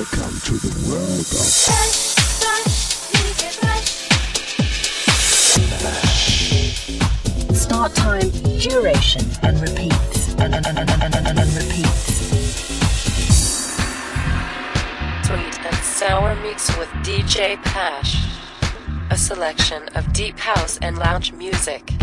Welcome to the world of Start time, duration, and repeats. And, and, and, and, and, and repeats. Sweet and Sour Mix with DJ Pash. A selection of deep house and lounge music.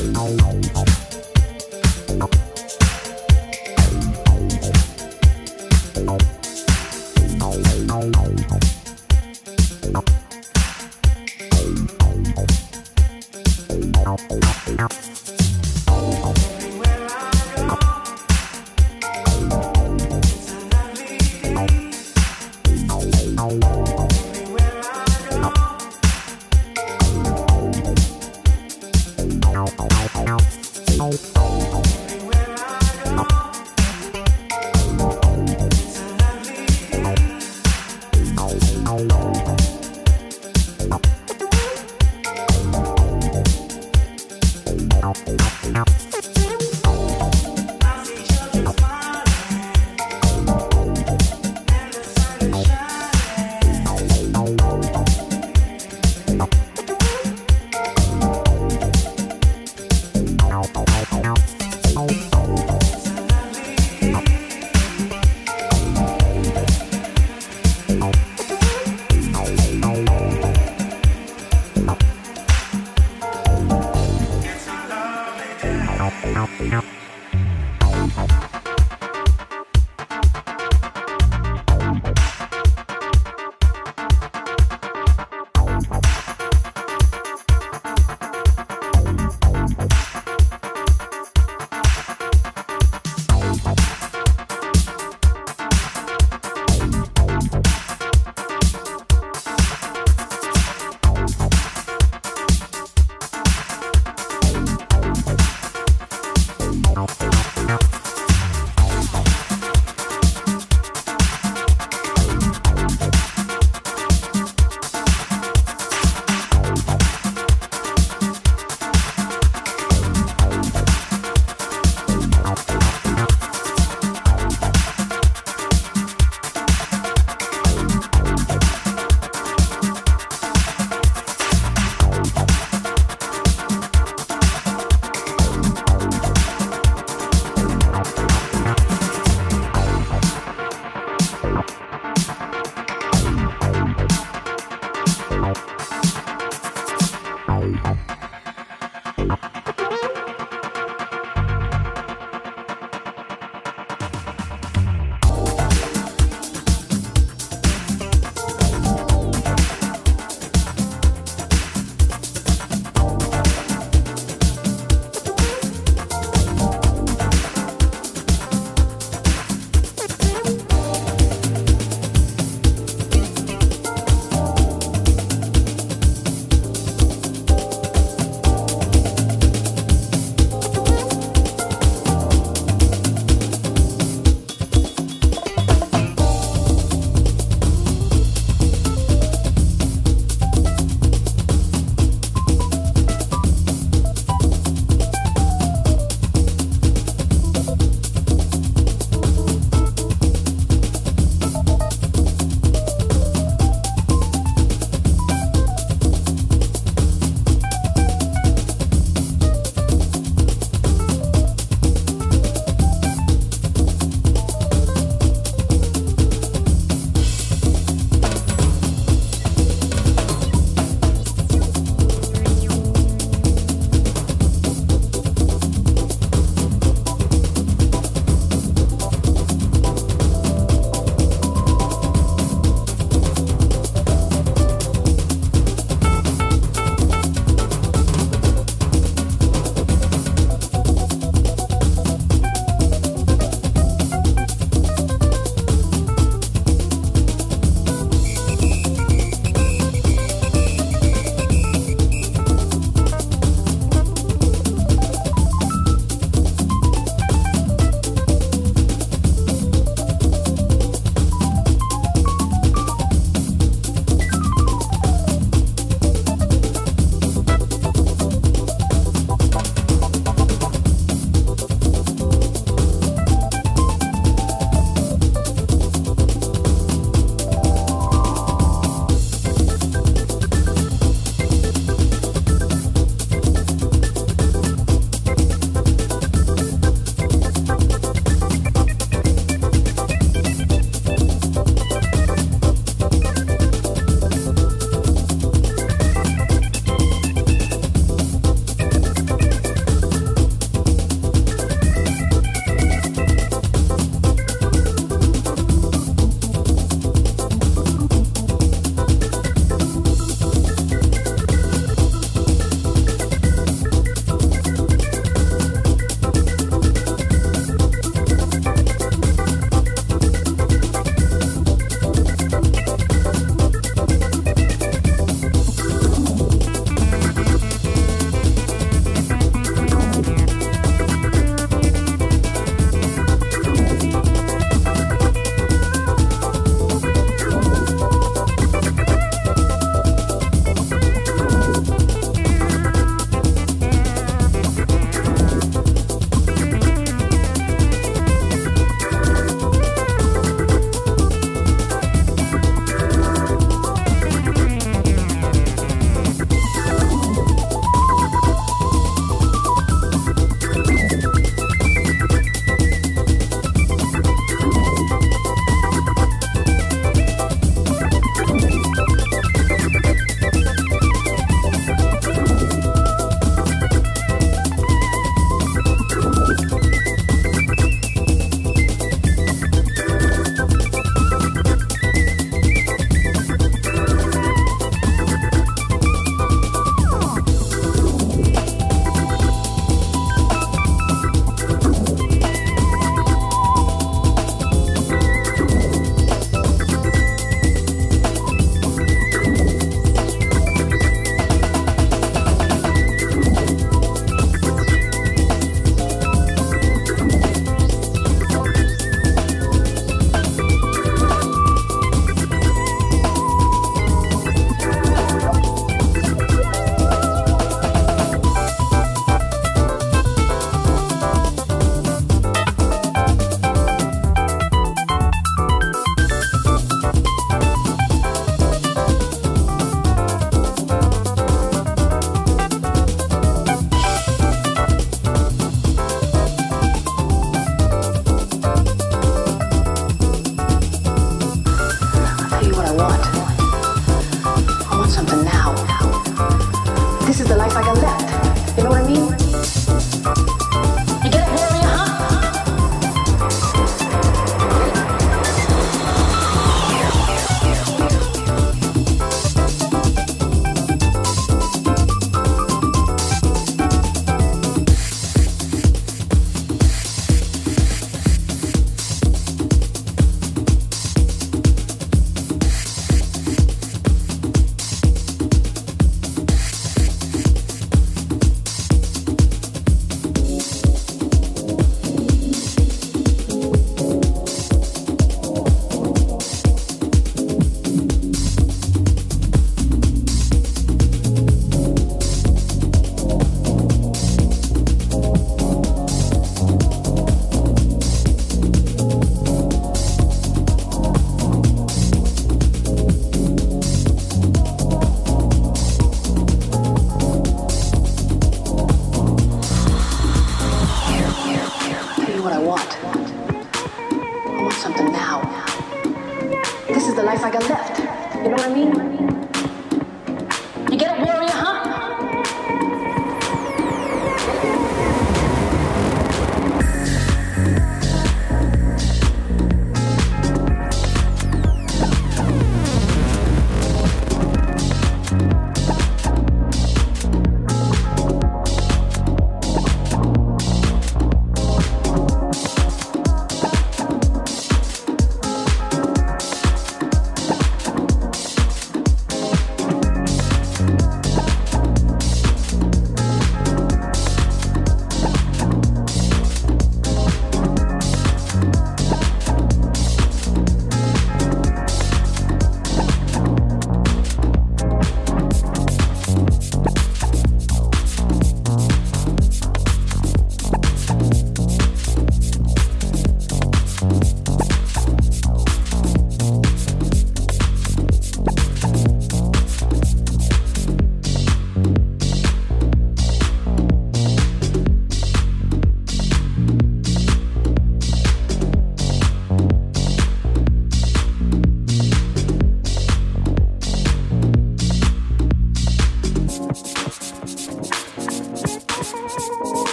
Bye.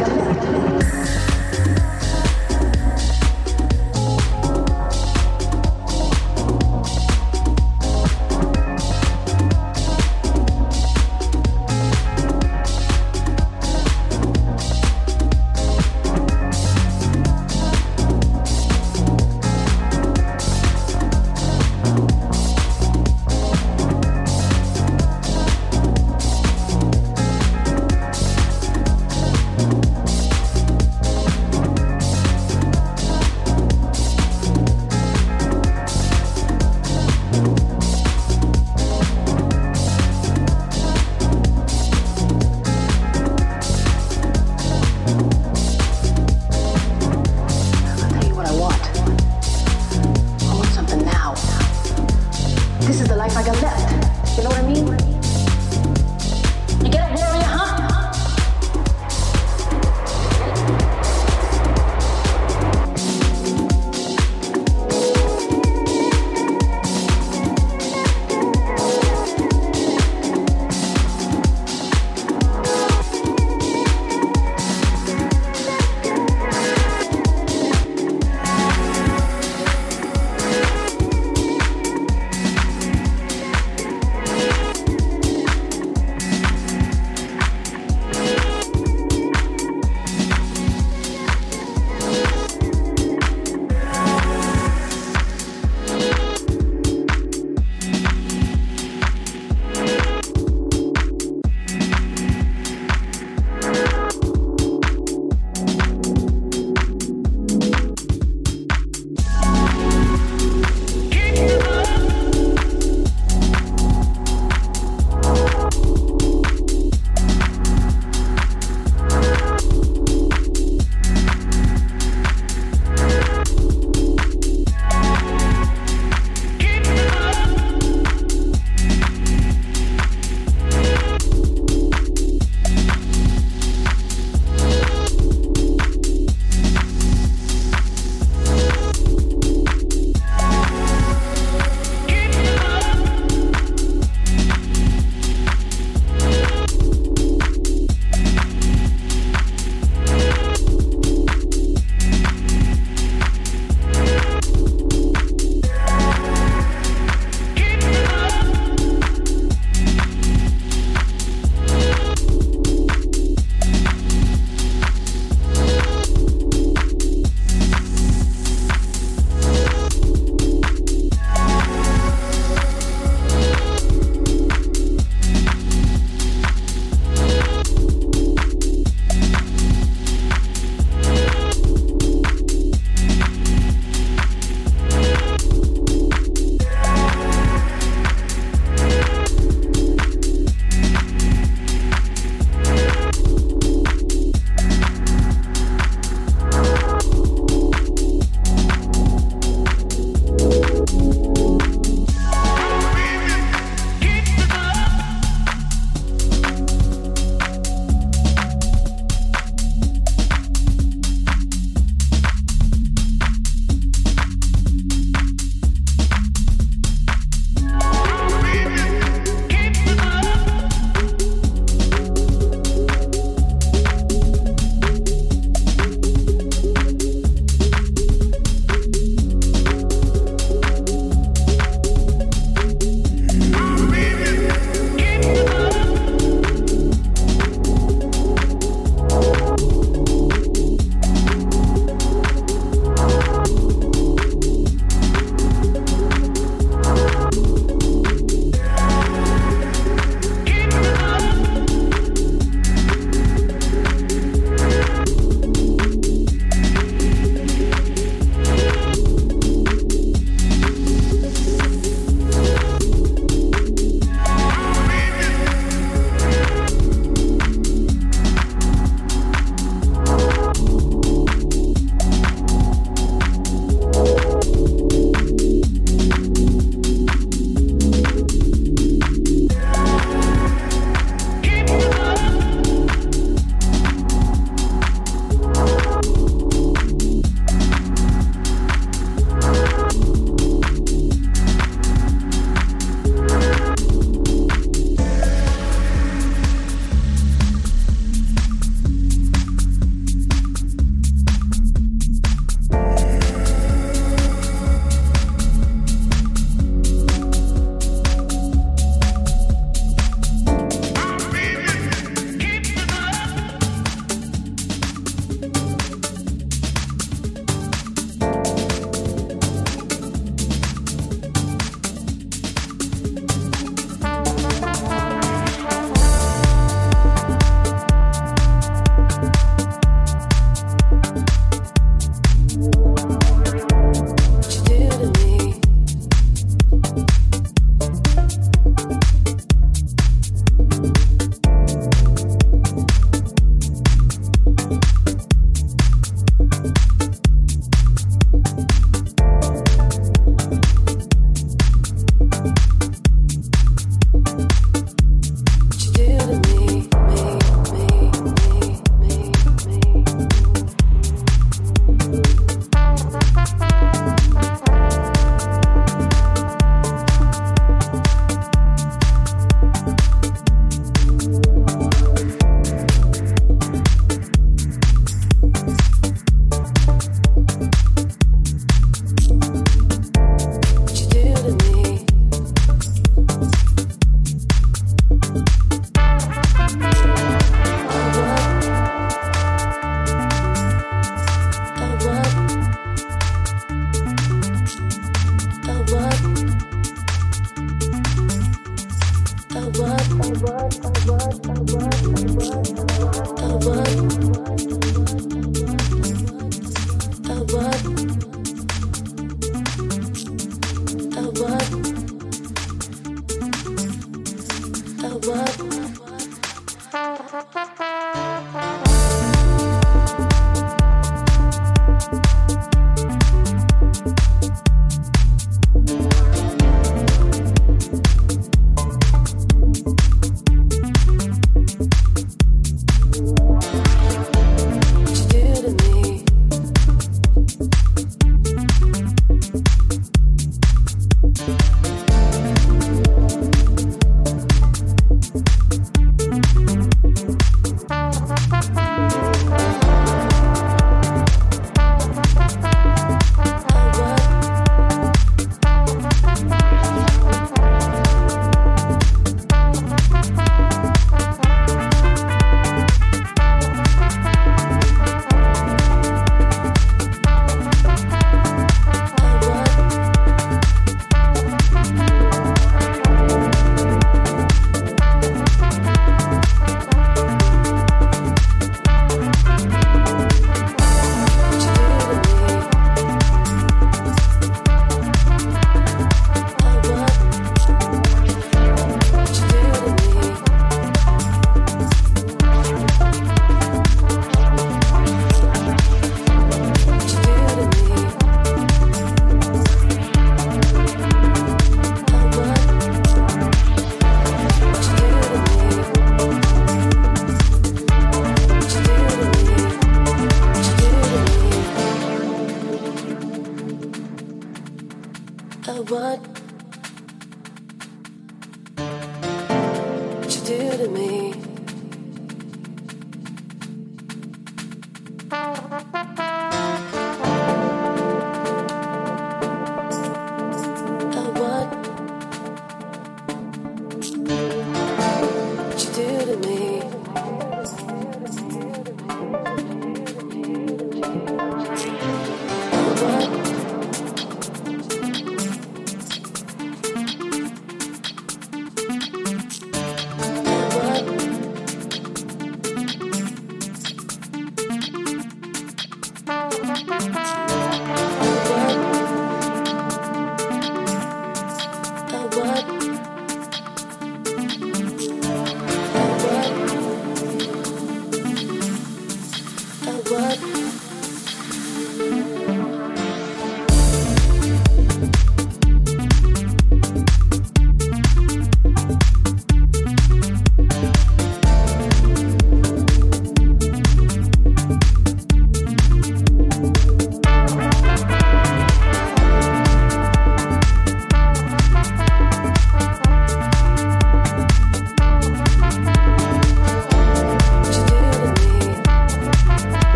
ハハハハ!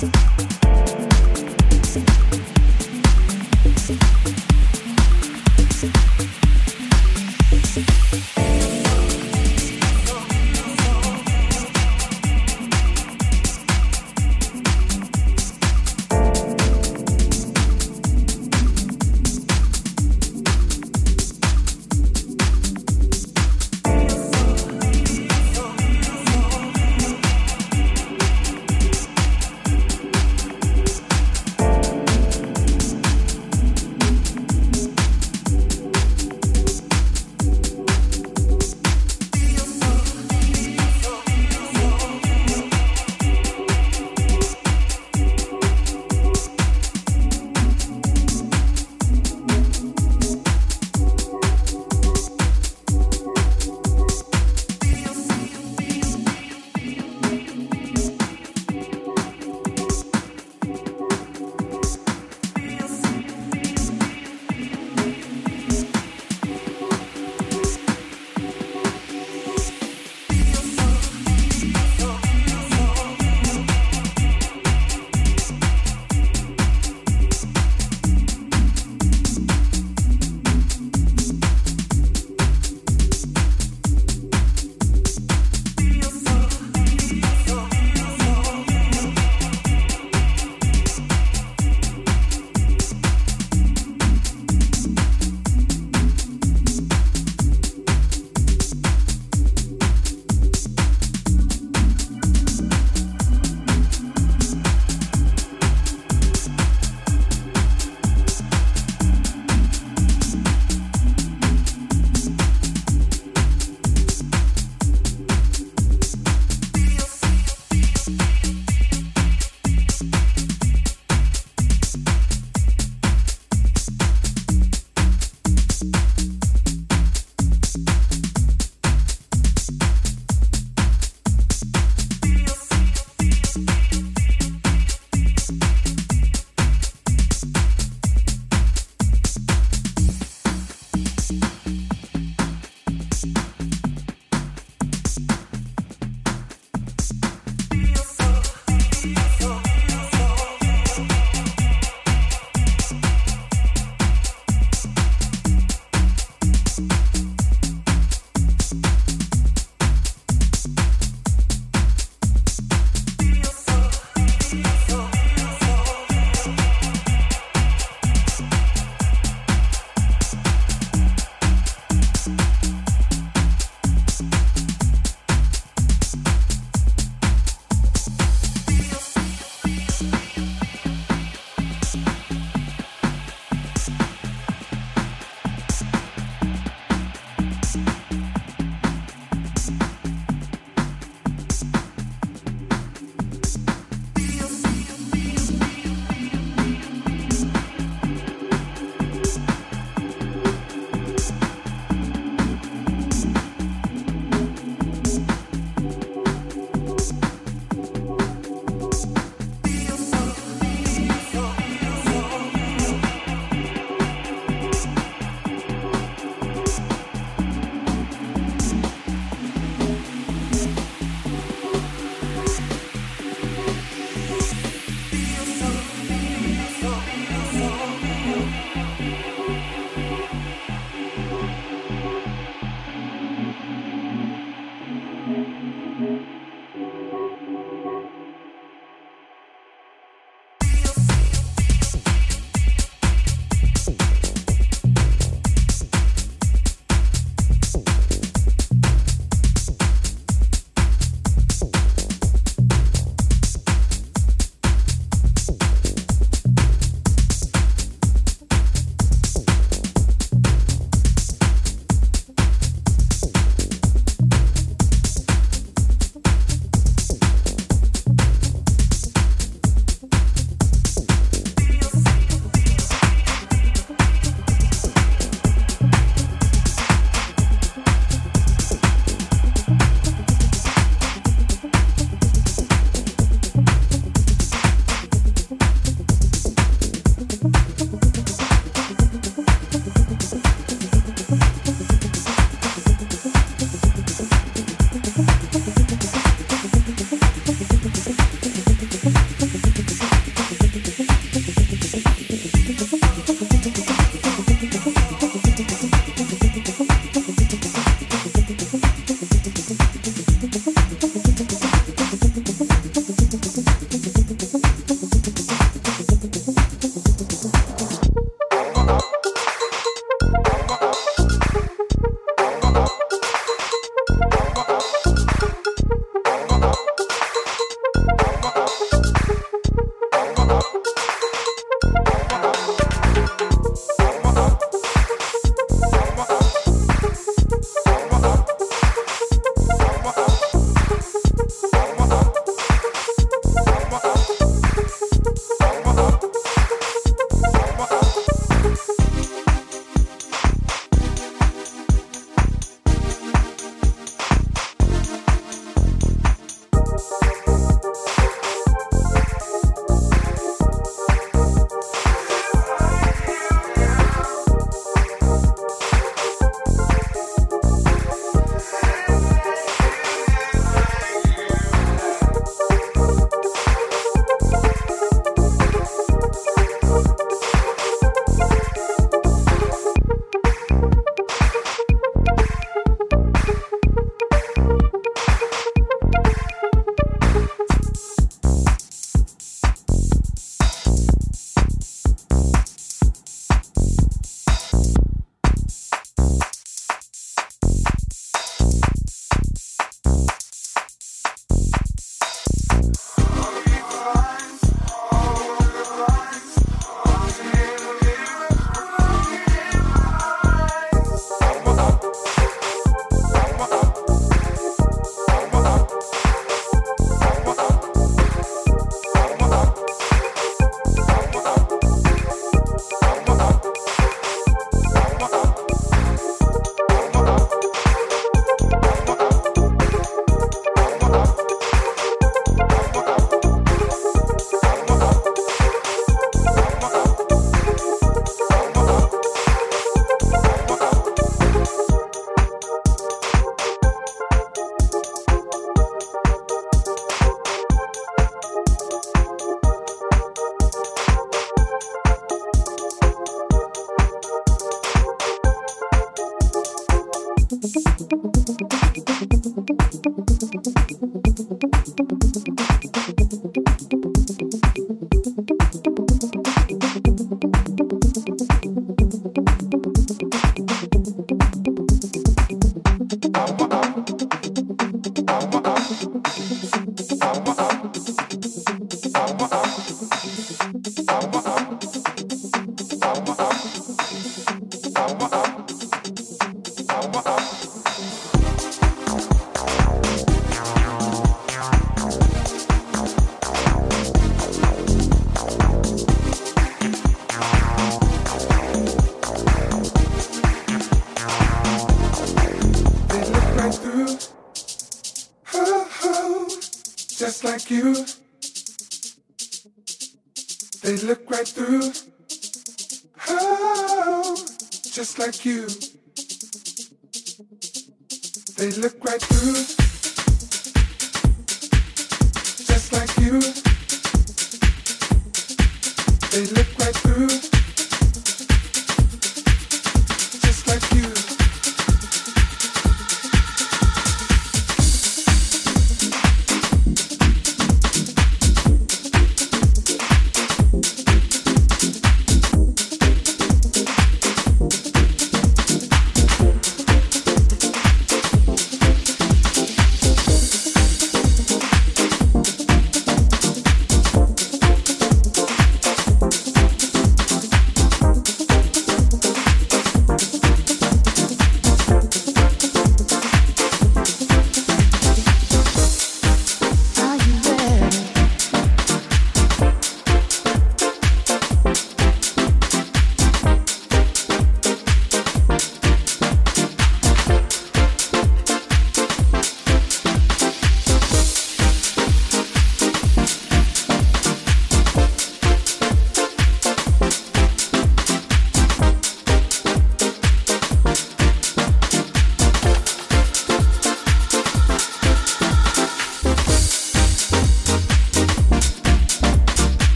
Peace.